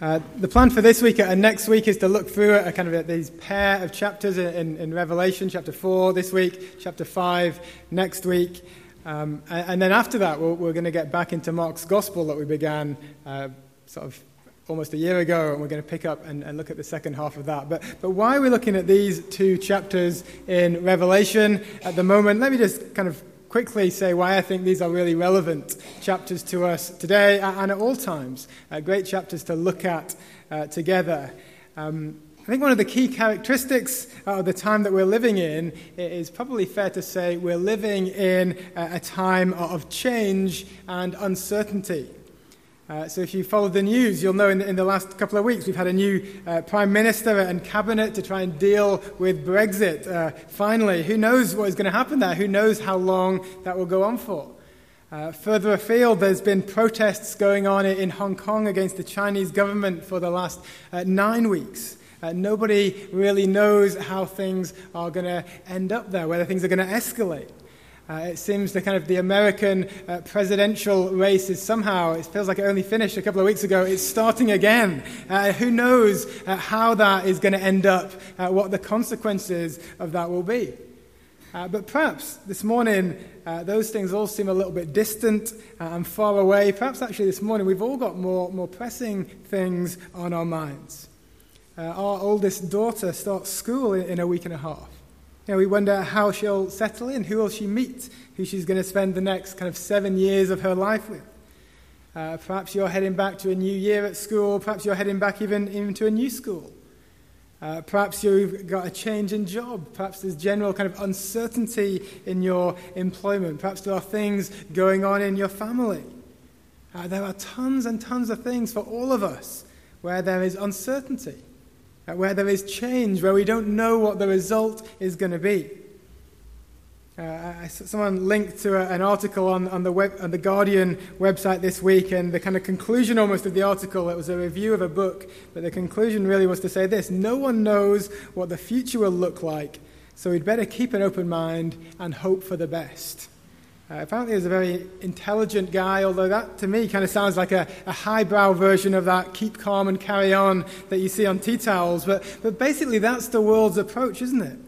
Uh, the plan for this week and next week is to look through a kind of these pair of chapters in, in, Revelation, chapter 4 this week, chapter 5 next week. Um, and, and, then after that, we're, we're going to get back into Mark's gospel that we began uh, sort of almost a year ago, and we're going to pick up and, and, look at the second half of that. But, but why are we looking at these two chapters in Revelation at the moment? Let me just kind of quickly say why I think these are really relevant chapters to us today and at all times. Uh, great chapters to look at uh, together. Um, I think one of the key characteristics of the time that we're living in is probably fair to say we're living in a time of change and uncertainty. Uh, so, if you follow the news, you'll know in the, in the, last couple of weeks we've had a new uh, prime minister and cabinet to try and deal with Brexit. Uh, finally, who knows what is going to happen there? Who knows how long that will go on for? Uh, further afield, there's been protests going on in Hong Kong against the Chinese government for the last uh, nine weeks. Uh, nobody really knows how things are going to end up there, whether things are going to escalate. Uh, it seems the kind of the American uh, presidential race is somehow, it feels like it only finished a couple of weeks ago, it's starting again. Uh, who knows uh, how that is going to end up, uh, what the consequences of that will be. Uh, but perhaps this morning, those things all seem a little bit distant and far away. Perhaps actually this morning, we've all got more, more pressing things on our minds. our oldest daughter starts school in, in a week and a half. You know, we wonder how she'll settle in, who will she meet, who she's going to spend the next kind of seven years of her life with. Uh, perhaps you're heading back to a new year at school. Perhaps you're heading back even, even to a new school. Uh, perhaps you've got a change in job. Perhaps there's general kind of uncertainty in your employment. Perhaps there are things going on in your family. Uh, there are tons and tons of things for all of us where there is uncertainty where there is change, where we don't know what the result is going to be. Uh, someone linked to a, an article on, on, the web, on the Guardian website this week, and the kind of conclusion almost of the article, it was a review of a book, but the conclusion really was to say this No one knows what the future will look like, so we'd better keep an open mind and hope for the best. Uh, apparently, he's a very intelligent guy, although that to me kind of sounds like a, a highbrow version of that keep calm and carry on that you see on tea towels. But, but basically, that's the world's approach, isn't it?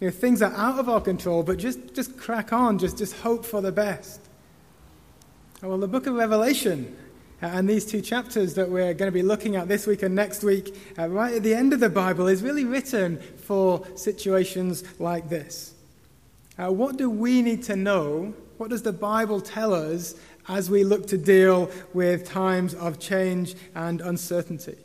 You know, things are out of our control, but just, just crack on, just, just hope for the best. Well, the book of Revelation uh, and these two chapters that we're going to be looking at this week and next week, uh, right at the end of the Bible, is really written for situations like this. Uh, what do we need to know what does the Bible tell us as we look to deal with times of change and uncertainty?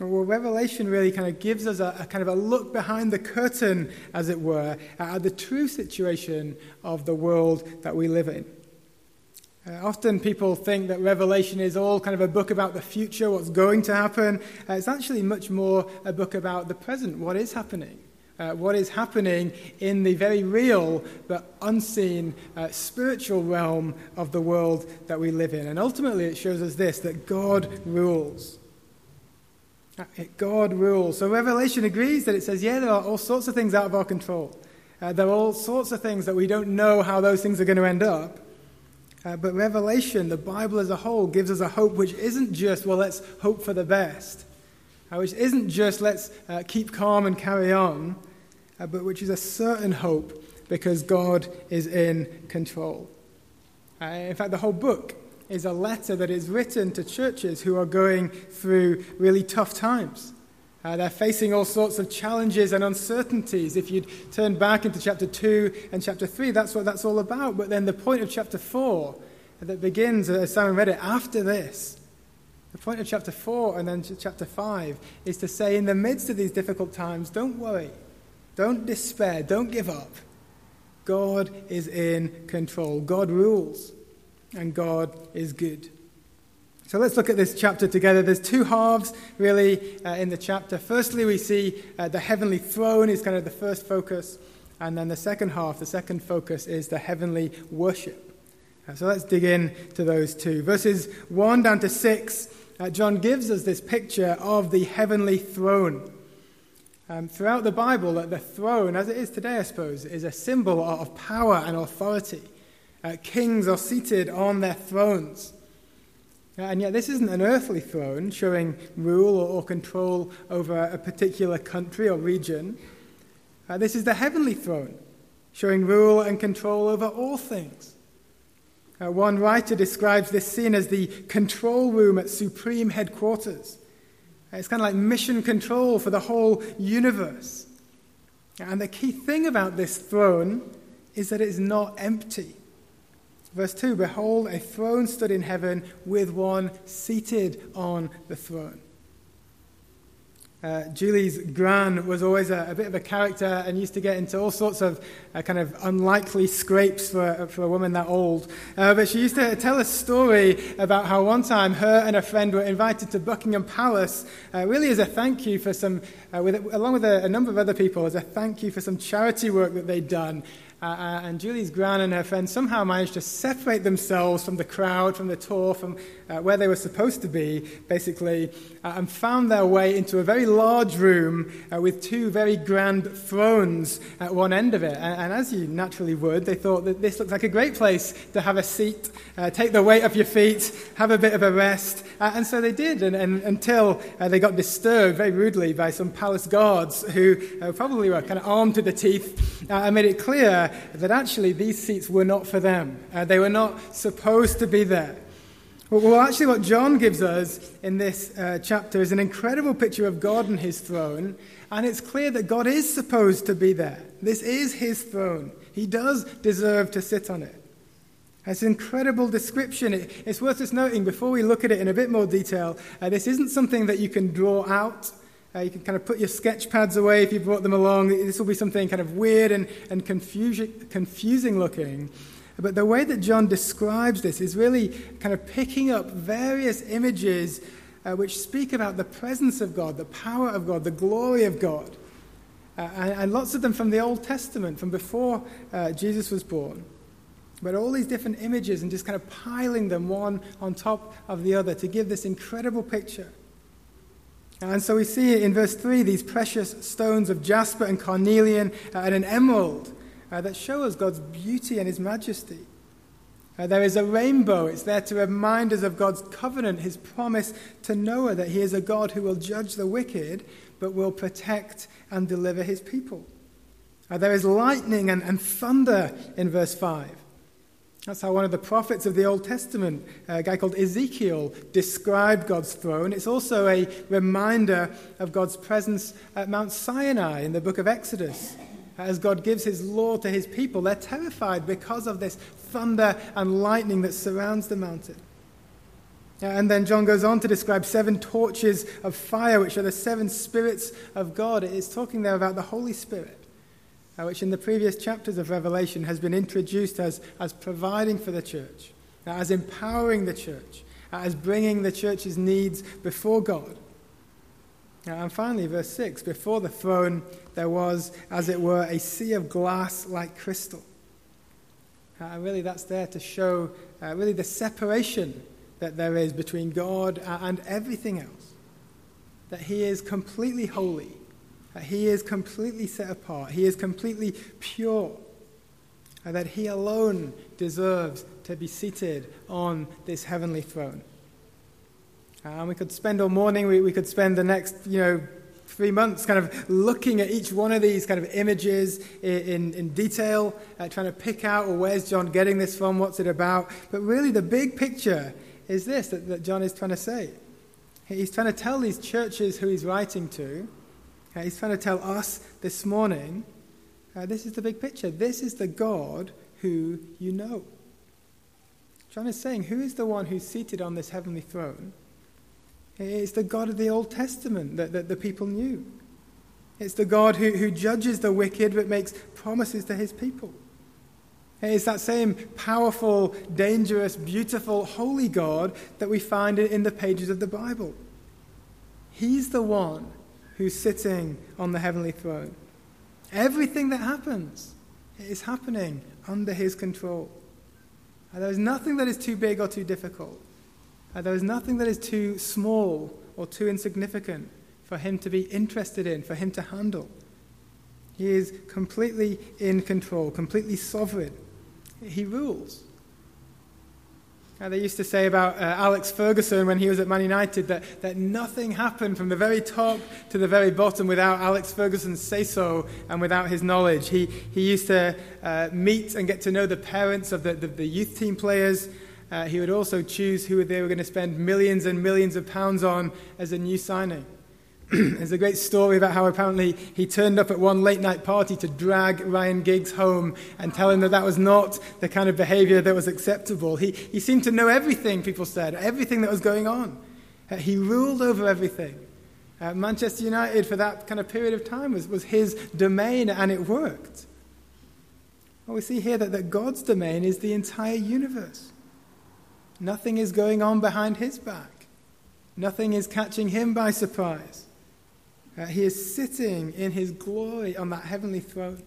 Well, Revelation really kind of gives us a, a, kind of a look behind the curtain, as it were, at the true situation of the world that we live in. Uh, often people think that Revelation is all kind of a book about the future, what's going to happen. Uh, it's actually much more a book about the present, what is happening uh, what is happening in the very real but unseen uh, spiritual realm of the world that we live in. And ultimately, it shows us this that God rules. Uh, God rules. So, Revelation agrees that it says, yeah, there are all sorts of things out of our control. Uh, there are all sorts of things that we don't know how those things are going to end up. Uh, but Revelation, the Bible as a whole, gives us a hope which isn't just, well, let's hope for the best uh, which isn't just let's uh, keep calm and carry on, uh, but which is a certain hope because God is in control. Uh, in fact, the whole book is a letter that is written to churches who are going through really tough times. Uh, they're facing all sorts of challenges and uncertainties. If you'd turn back into chapter 2 and chapter 3, that's what that's all about. But then the point of chapter 4 that begins, as Simon read it, after this, the point of chapter 4 and then chapter 5 is to say, in the midst of these difficult times, don't worry, don't despair, don't give up. God is in control, God rules, and God is good. So let's look at this chapter together. There's two halves, really, uh, in the chapter. Firstly, we see uh, the heavenly throne is kind of the first focus, and then the second half, the second focus, is the heavenly worship. Uh, so let's dig in to those two. Verses 1 down to 6 uh, John gives us this picture of the heavenly throne. Um, throughout the Bible, the throne, as it is today, I suppose, is a symbol of power and authority. Uh, kings are seated on their thrones. And yet, this isn't an earthly throne showing rule or, control over a particular country or region. Uh, this is the heavenly throne showing rule and control over all things. Uh, one writer describes this scene as the control room at supreme headquarters. Uh, it's kind of like mission control for the whole universe. And the key thing about this throne is that it is not empty. Verse 2 Behold, a throne stood in heaven with one seated on the throne. Uh, Julie's gran was always a, a, bit of a character and used to get into all sorts of uh, kind of unlikely scrapes for, for a woman that old. Uh, but she used to tell a story about how one time her and a friend were invited to Buckingham Palace, uh, really as a thank you for some, uh, with, along with a, a, number of other people, as a thank you for some charity work that they'd done. Uh, and Julie's gran and her friend somehow managed to separate themselves from the crowd, from the tour, from where they were supposed to be, basically, uh, and found their way into a very large room uh, with two very grand thrones at one end of it. And, and, as you naturally would, they thought that this looks like a great place to have a seat, uh, take the weight off your feet, have a bit of a rest. and so they did, and, and until they got disturbed very rudely by some palace guards who probably were kind of armed to the teeth and made it clear that actually these seats were not for them. Uh, they were not supposed to be there. Well, actually, what John gives us in this uh, chapter is an incredible picture of God and his throne, and it's clear that God is supposed to be there. This is his throne. He does deserve to sit on it. It's an incredible description. It, it's worth us noting before we look at it in a bit more detail. Uh, this isn't something that you can draw out uh, you can kind of put your sketch pads away if you brought them along. This will be something kind of weird and, and confusing, confusing looking. But the way that John describes this is really kind of picking up various images uh, which speak about the presence of God, the power of God, the glory of God. Uh, and, and, lots of them from the Old Testament, from before uh, Jesus was born. But all these different images and just kind of piling them one on top of the other to give this incredible picture and so we see in verse 3 these precious stones of jasper and carnelian uh, and an emerald uh, that show us God's beauty and his majesty. Uh, there is a rainbow. It's there to remind us of God's covenant, his promise to Noah that he is a God who will judge the wicked, but will protect and deliver his people. Uh, there is lightning and, and thunder in verse 5. That's how one of the prophets of the Old Testament, a guy called Ezekiel, described God's throne. It's also a reminder of God's presence at Mount Sinai in the book of Exodus. As God gives his law to his people, they're terrified because of this thunder and lightning that surrounds the mountain. And then John goes on to describe seven torches of fire, which are the seven spirits of God. It's talking there about the Holy Spirit uh, which in the previous chapters of Revelation has been introduced as, as providing for the church, uh, as empowering the church, uh, as bringing the church's needs before God. Uh, and finally, verse 6 Before the throne there was, as it were, a sea of glass like crystal. Uh, and really, that's there to show uh, really the separation that there is between God and everything else. That He is completely holy that he is completely set apart, he is completely pure, and that he alone deserves to be seated on this heavenly throne. And we could spend all morning, we, we could spend the next, you know, three months kind of looking at each one of these kind of images in, in, detail, uh, trying to pick out, well, where's John getting this from? What's it about? But really, the big picture is this that, that John is trying to say. He's trying to tell these churches who he's writing to uh, he's trying to tell us this morning uh, this is the big picture. This is the God who you know. John is saying, Who is the one who's seated on this heavenly throne? It's the God of the Old Testament that, that the people knew. It's the God who, who judges the wicked but makes promises to his people. It's that same powerful, dangerous, beautiful, holy God that we find in the pages of the Bible. He's the one who's sitting on the heavenly throne. Everything that happens is happening under his control. And there is nothing that is too big or too difficult. And there is nothing that is too small or too insignificant for him to be interested in, for him to handle. He is completely in control, completely sovereign. He rules. Uh, they used to say about uh, Alex Ferguson when he was at Man United that, that nothing happened from the very top to the very bottom without Alex Ferguson's say so and without his knowledge. He, he used to uh, meet and get to know the parents of the, the, the youth team players. Uh, he would also choose who they were going to spend millions and millions of pounds on as a new signing. There's a great story about how apparently he turned up at one late night party to drag Ryan Giggs home and tell him that that was not the kind of behavior that was acceptable. He, he seemed to know everything, people said, everything that was going on. Uh, he ruled over everything. Uh, Manchester United, for that kind of period of time, was, was his domain, and it worked. Well, we see here that, that God's domain is the entire universe. Nothing is going on behind his back, nothing is catching him by surprise. Uh, he is sitting in his glory on that heavenly throne.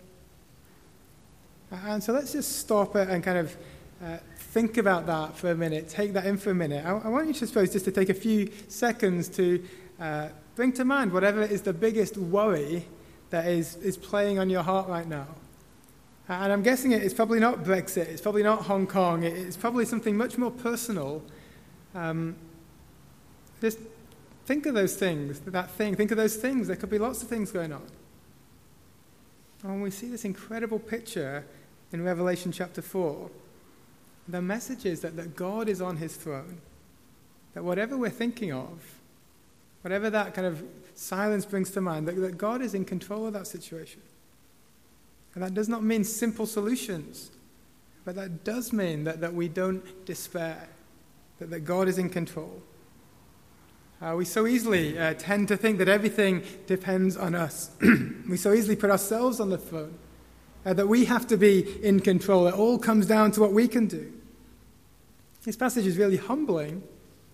Uh, and so let's just stop it and kind of uh, think about that for a minute, take that in for a minute. I, I want you to suppose just to take a few seconds to uh, bring to mind whatever is the biggest worry that is, is playing on your heart right now. And I'm guessing it's probably not Brexit, it's probably not Hong Kong, it's probably something much more personal. Um, just Think of those things, that thing. Think of those things. There could be lots of things going on. And when we see this incredible picture in Revelation chapter 4, the message is that, that God is on his throne. That whatever we're thinking of, whatever that kind of silence brings to mind, that, that God is in control of that situation. And that does not mean simple solutions, but that does mean that, that we don't despair, that, that God is in control. Uh, we so easily uh, tend to think that everything depends on us. we so easily put ourselves on the throne, uh, that we have to be in control. It all comes down to what we can do. This passage is really humbling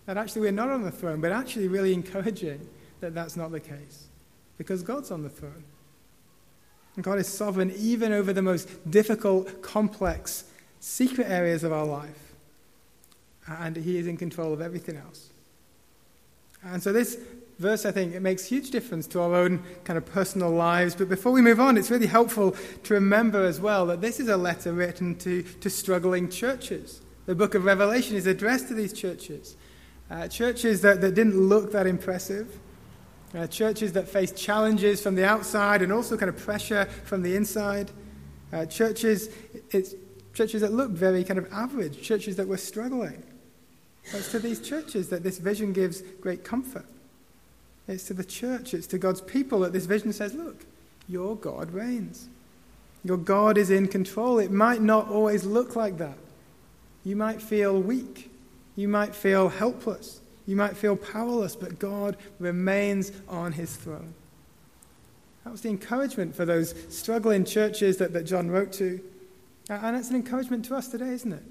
that actually we're not on the throne, but actually really encouraging that that's not the case, because God's on the throne. And God is sovereign even over the most difficult, complex, secret areas of our life. And He is in control of everything else. And so this verse, I think, it makes huge difference to our own kind of personal lives. But before we move on, it's really helpful to remember as well that this is a letter written to, to struggling churches. The book of Revelation is addressed to these churches. Uh, churches that, that didn't look that impressive. Uh, churches that face challenges from the outside and also kind of pressure from the inside. Uh, churches, it's churches that looked very kind of average, churches that were struggling. It's to these churches that this vision gives great comfort. It's to the church, it's to God's people that this vision says, look, your God reigns. Your God is in control. It might not always look like that. You might feel weak. You might feel helpless. You might feel powerless, but God remains on his throne. That was the encouragement for those struggling churches that, that John wrote to. And it's an encouragement to us today, isn't it?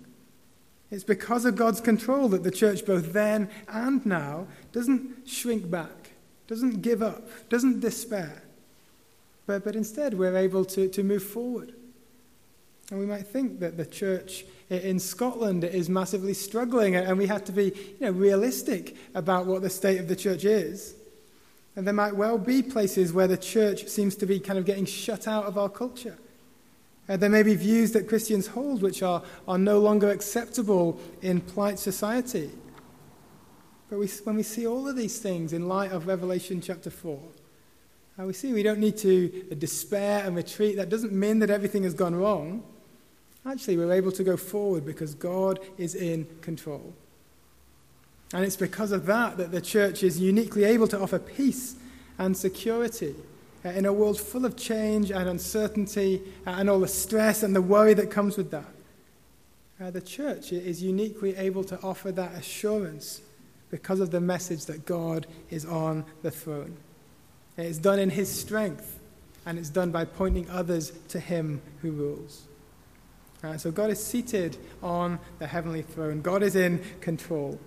It's because of God's control that the church, both then and now, doesn't shrink back, doesn't give up, doesn't despair. But, but instead, we're able to, to move forward. And we might think that the church in Scotland is massively struggling, and we have to be you know, realistic about what the state of the church is. And there might well be places where the church seems to be kind of getting shut out of our culture. Uh, there may be views that Christians hold which are, are no longer acceptable in polite society. But we, when we see all of these things in light of Revelation chapter 4, uh, we see we don't need to despair and retreat. That doesn't mean that everything has gone wrong. Actually, we're able to go forward because God is in control. And it's because of that that the church is uniquely able to offer peace and security uh, in a world full of change and uncertainty uh, and all the stress and the worry that comes with that. Uh, the church is uniquely able to offer that assurance because of the message that God is on the throne. It's done in His strength, and it's done by pointing others to Him who rules. Uh, so God is seated on the heavenly throne, God is in control.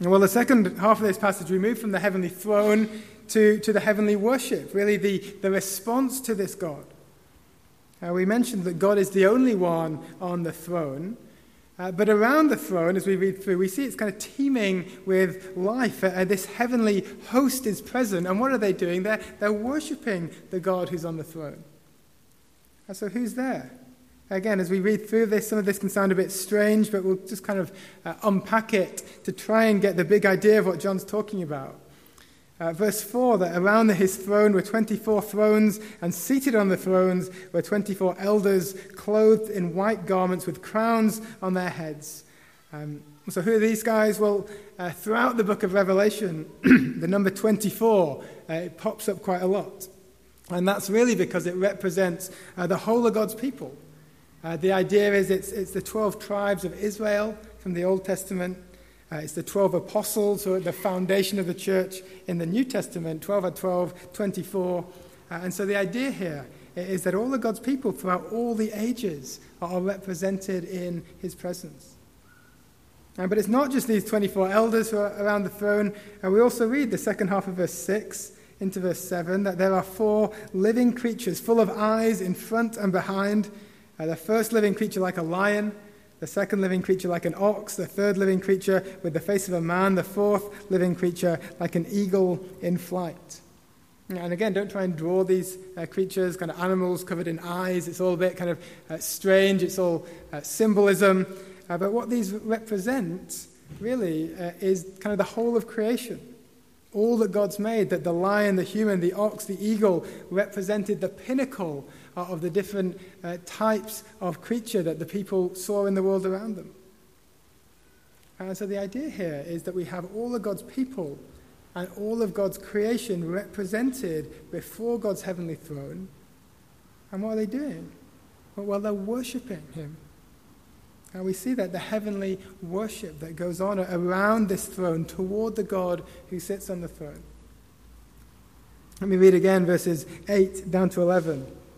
Well, the second half of this passage, we move from the heavenly throne to, to the heavenly worship, really the, the response to this God. Uh, we mentioned that God is the only one on the throne. Uh, but around the throne, as we read through, we see it's kind of teeming with life. Uh, this heavenly host is present. And what are they doing? They're, they're worshipping the God who's on the throne. Uh, so who's there? Again, as we read through this, some of this can sound a bit strange, but we'll just kind of uh, unpack it to try and get the big idea of what John's talking about. Uh, verse 4 that around his throne were 24 thrones, and seated on the thrones were 24 elders, clothed in white garments with crowns on their heads. Um, so, who are these guys? Well, uh, throughout the book of Revelation, the number 24 uh, it pops up quite a lot. And that's really because it represents uh, the whole of God's people. Uh, the idea is it's, it's the 12 tribes of Israel from the Old Testament. Uh, it's the 12 apostles who are the foundation of the church in the New Testament 12 at 12, 24. Uh, and so the idea here is that all of God's people throughout all the ages are represented in his presence. Uh, but it's not just these 24 elders who are around the throne. And we also read the second half of verse 6 into verse 7 that there are four living creatures full of eyes in front and behind uh, the first living creature like a lion, the second living creature like an ox, the third living creature with the face of a man, the fourth living creature like an eagle in flight. And again, don't try and draw these uh, creatures, kind of animals covered in eyes. It's all a bit kind of uh, strange. It's all uh, symbolism. Uh, but what these represent, really, uh, is kind of the whole of creation. All that God's made, that the lion, the human, the ox, the eagle represented the pinnacle of the different uh, types of creature that the people saw in the world around them. And so the idea here is that we have all of God's people and all of God's creation represented before God's heavenly throne. And what are they doing? Well, they're worshipping Him. And we see that the heavenly worship that goes on around this throne toward the God who sits on the throne. Let me read again verses 8 down to 11.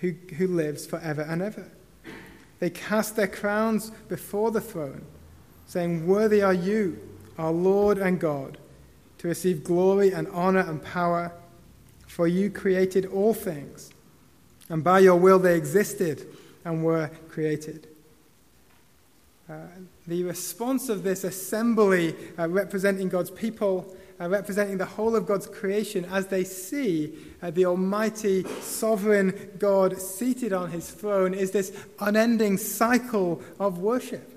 who, who lives forever and ever. They cast their crowns before the throne, saying, Worthy are you, our Lord and God, to receive glory and honor and power, for you created all things, and by your will they existed and were created. Uh, the response of this assembly uh, representing God's people uh, representing the whole of God's creation as they see uh, the Almighty, sovereign God seated on his throne, is this unending cycle of worship.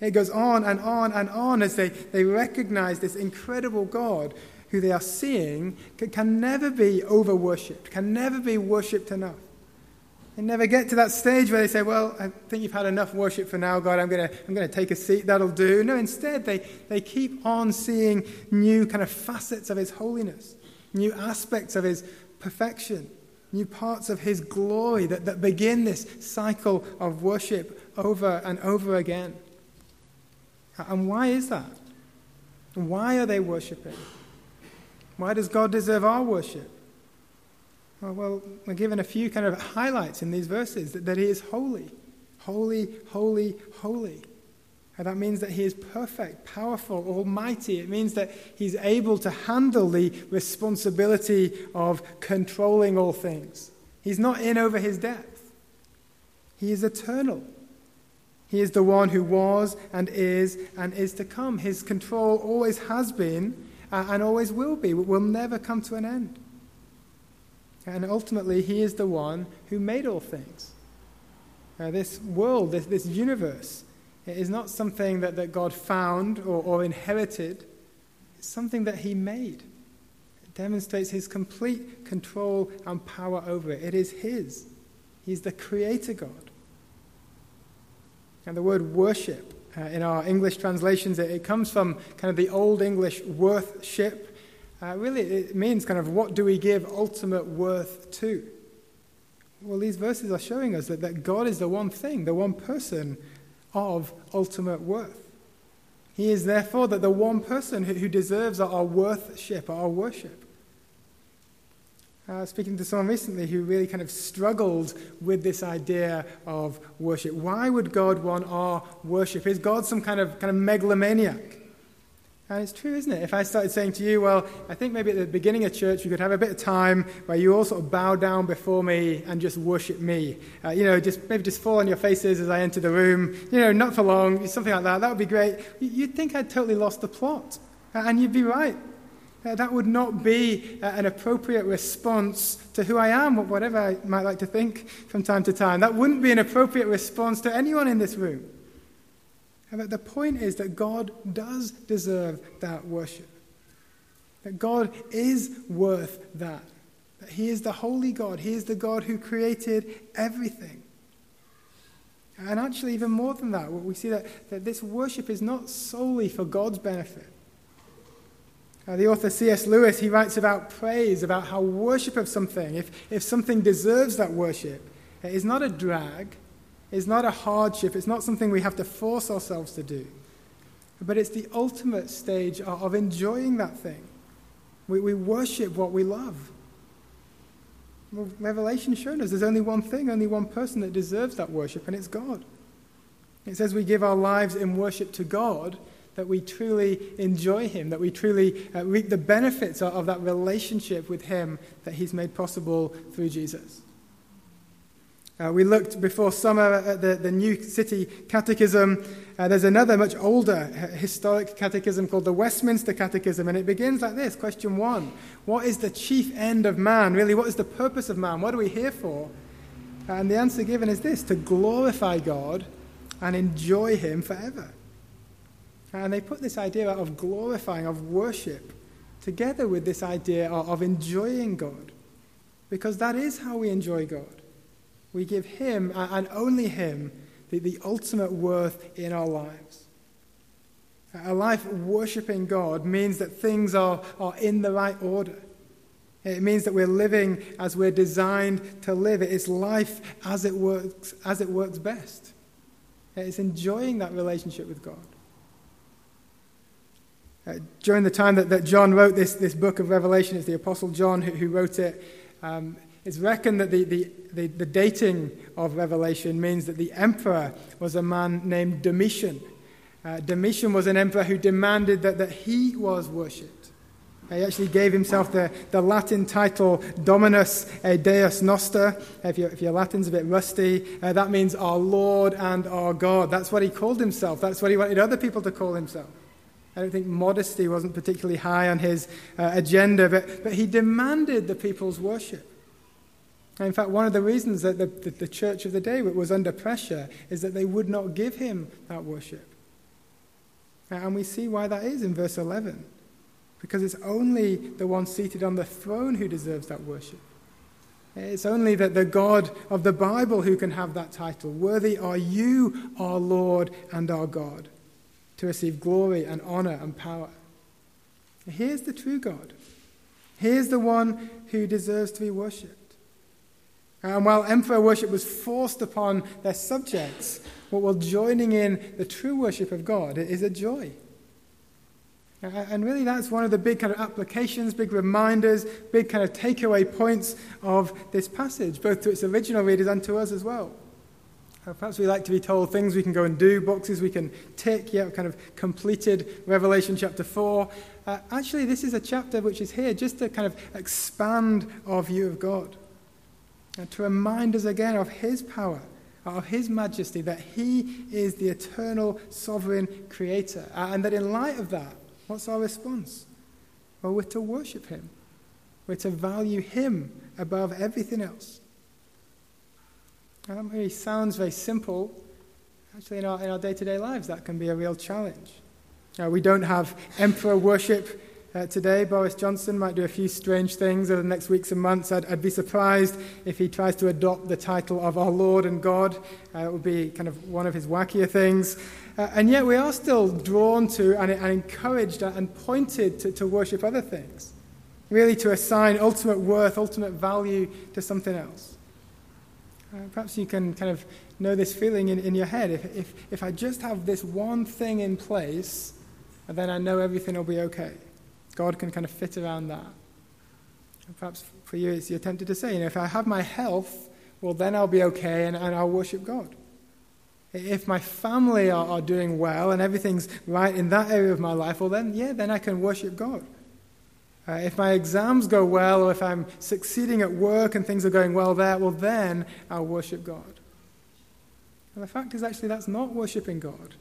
It goes on and on and on as they, they recognize this incredible God who they are seeing can, can never be over worshipped, can never be worshipped enough. They never get to that stage where they say, Well, I think you've had enough worship for now, God. I'm going to I'm going to take a seat. That'll do. No, instead, they, they keep on seeing new kind of facets of His holiness, new aspects of His perfection, new parts of His glory that, that begin this cycle of worship over and over again. And why is that? Why are they worshiping? Why does God deserve our worship? Well, we're given a few kind of highlights in these verses that, that he is holy, holy, holy, holy. And that means that he is perfect, powerful, almighty. It means that he's able to handle the responsibility of controlling all things. He's not in over his depth, he is eternal. He is the one who was and is and is to come. His control always has been uh, and always will be, will never come to an end. And ultimately, He is the one who made all things. Uh, this world, this, this universe, is not something that, that God found or, or inherited, it's something that He made. It demonstrates His complete control and power over it. It is His. He's the Creator God. And the word worship uh, in our English translations, it, it comes from kind of the Old English worthship uh, really, it means kind of what do we give ultimate worth to? Well, these verses are showing us that, that God is the one thing, the one person of ultimate worth. He is therefore that the one person who, who deserves our worthship, our worship. Uh, speaking to someone recently who really kind of struggled with this idea of worship. Why would God want our worship? Is God some kind of kind of megalomaniac? And it's true, isn't it? If I started saying to you, well, I think maybe at the beginning of church we could have a bit of time where you all sort of bow down before me and just worship me. Uh, you know, just maybe just fall on your faces as I enter the room. You know, not for long, something like that. That would be great. You'd think I'd totally lost the plot. And you'd be right. Uh, that would not be uh, an appropriate response to who I am, whatever I might like to think from time to time. That wouldn't be an appropriate response to anyone in this room. But the point is that God does deserve that worship. That God is worth that. That He is the holy God. He is the God who created everything. And actually, even more than that, we see that, that this worship is not solely for God's benefit. Uh, the author C.S. Lewis, he writes about praise, about how worship of something, if, if something deserves that worship, it is not a drag, is not a hardship, it's not something we have to force ourselves to do, but it's the ultimate stage of enjoying that thing. We, we worship what we love. Well, Revelation shows us there's only one thing, only one person that deserves that worship, and it's God. It says we give our lives in worship to God, that we truly enjoy Him, that we truly uh, reap the benefits of, of that relationship with Him that He's made possible through Jesus. Uh, we looked before summer at the, the New City Catechism. Uh, there's another much older historic catechism called the Westminster Catechism, and it begins like this Question one What is the chief end of man? Really, what is the purpose of man? What are we here for? And the answer given is this to glorify God and enjoy Him forever. And they put this idea of glorifying, of worship, together with this idea of enjoying God, because that is how we enjoy God. We give Him, and only Him, the, the ultimate worth in our lives. A life worshipping God means that things are, are in the right order. It means that we're living as we're designed to live. It is life as it works, as it works best. It's enjoying that relationship with God. Uh, during the time that, that John wrote this, this book of Revelation, it's the Apostle John who, who wrote it. Um, it's reckoned that the, the, the, the, dating of Revelation means that the emperor was a man named Domitian. Uh, Domitian was an emperor who demanded that, that he was worshipped. He actually gave himself the, the Latin title Dominus Deus Noster. If, your, if your Latin's a bit rusty, uh, that means our Lord and our God. That's what he called himself. That's what he wanted other people to call himself. I don't think modesty wasn't particularly high on his uh, agenda, but, but he demanded the people's worship. In fact, one of the reasons that the, the, the, church of the day was under pressure is that they would not give him that worship. And we see why that is in verse 11. Because it's only the one seated on the throne who deserves that worship. It's only that the God of the Bible who can have that title. Worthy are you, our Lord and our God, to receive glory and honor and power. Here's the true God. Here's the one who deserves to be worshipped. And while emperor worship was forced upon their subjects, what while joining in the true worship of God is a joy. And really, that's one of the big kind of applications, big reminders, big kind of takeaway points of this passage, both to its original readers and to us as well. Uh, perhaps we like to be told things we can go and do, boxes we can tick, yeah, kind of completed Revelation chapter 4. Uh, actually, this is a chapter which is here just to kind of expand our view of God and to remind us again of his power, of his majesty, that he is the eternal sovereign creator. And that in light of that, what's our response? Well, we're to worship him, we're to value him above everything else. That really sounds very simple. Actually, in our, in our day-to-day lives, that can be a real challenge. Uh, we don't have emperor worship uh, today, Boris Johnson might do a few strange things over the next weeks and months. I'd, I'd be surprised if he tries to adopt the title of our Lord and God. Uh, it would be kind of one of his wackier things. Uh, and yet we are still drawn to and, and encouraged and pointed to, to worship other things, really to assign ultimate worth, ultimate value to something else. Uh, perhaps you can kind of know this feeling in, in your head. If, if, if I just have this one thing in place, then I know everything will be okay. God can kind of fit around that. Perhaps for you, it's you're tempted to say, you know, if I have my health, well, then I'll be okay and, and I'll worship God. If my family are, are doing well and everything's right in that area of my life, well, then, yeah, then I can worship God. Uh, if my exams go well, or if I'm succeeding at work and things are going well there, well, then I'll worship God. And the fact is, actually, that's not worshiping God.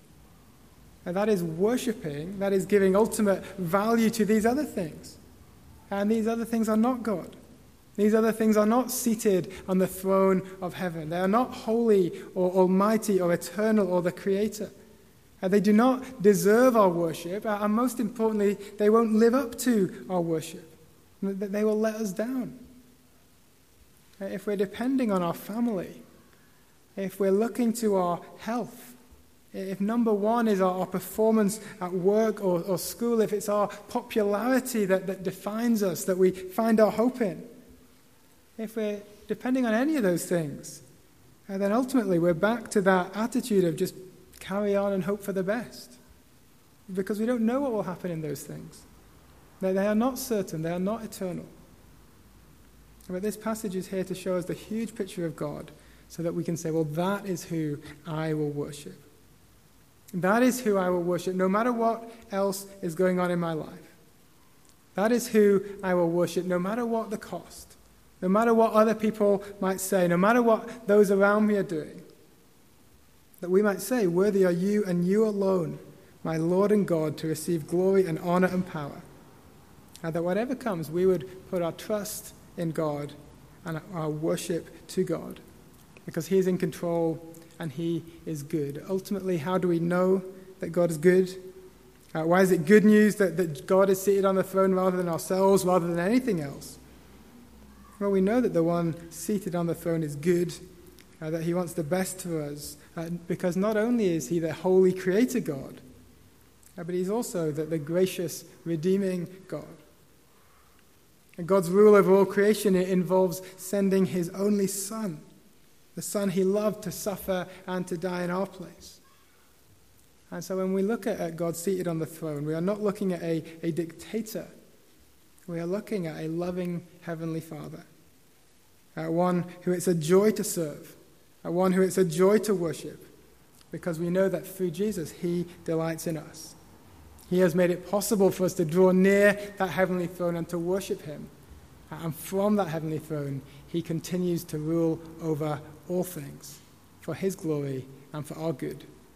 And that is worshiping, that is giving ultimate value to these other things. And these other things are not God. These other things are not seated on the throne of heaven. They are not holy or almighty or eternal or the creator. And they do not deserve our worship. And most importantly, they won't live up to our worship. They will let us down. If we're depending on our family, if we're looking to our health, if number one is our, our performance at work or, or, school, if it's our popularity that, that defines us, that we find our hope in, if we're depending on any of those things, and then ultimately we're back to that attitude of just carry on and hope for the best. Because we don't know what will happen in those things. They, they are not certain, they are not eternal. But this passage is here to show us the huge picture of God so that we can say, well, that is who I will worship. That is who I will worship, no matter what else is going on in my life. That is who I will worship, no matter what the cost, no matter what other people might say, no matter what those around me are doing. That we might say, Worthy are you and you alone, my Lord and God, to receive glory and honor and power. And that whatever comes, we would put our trust in God and our worship to God because He is in control and He is good. Ultimately, how do we know that God is good? Uh, why is it good news that, that God is seated on the throne rather than ourselves, rather than anything else? Well, we know that the one seated on the throne is good, uh, that he wants the best for us, uh, because not only is he the holy creator God, uh, but he's also the, the gracious, redeeming God. And God's rule over all creation involves sending his only Son the Son he loved to suffer and to die in our place. And so when we look at, God seated on the throne, we are not looking at a, a dictator. We are looking at a loving Heavenly Father, at one who it's a joy to serve, at one who it's a joy to worship, because we know that through Jesus, He delights in us. He has made it possible for us to draw near that heavenly throne and to worship Him. And from that heavenly throne, He continues to rule over all things for his glory and for our good.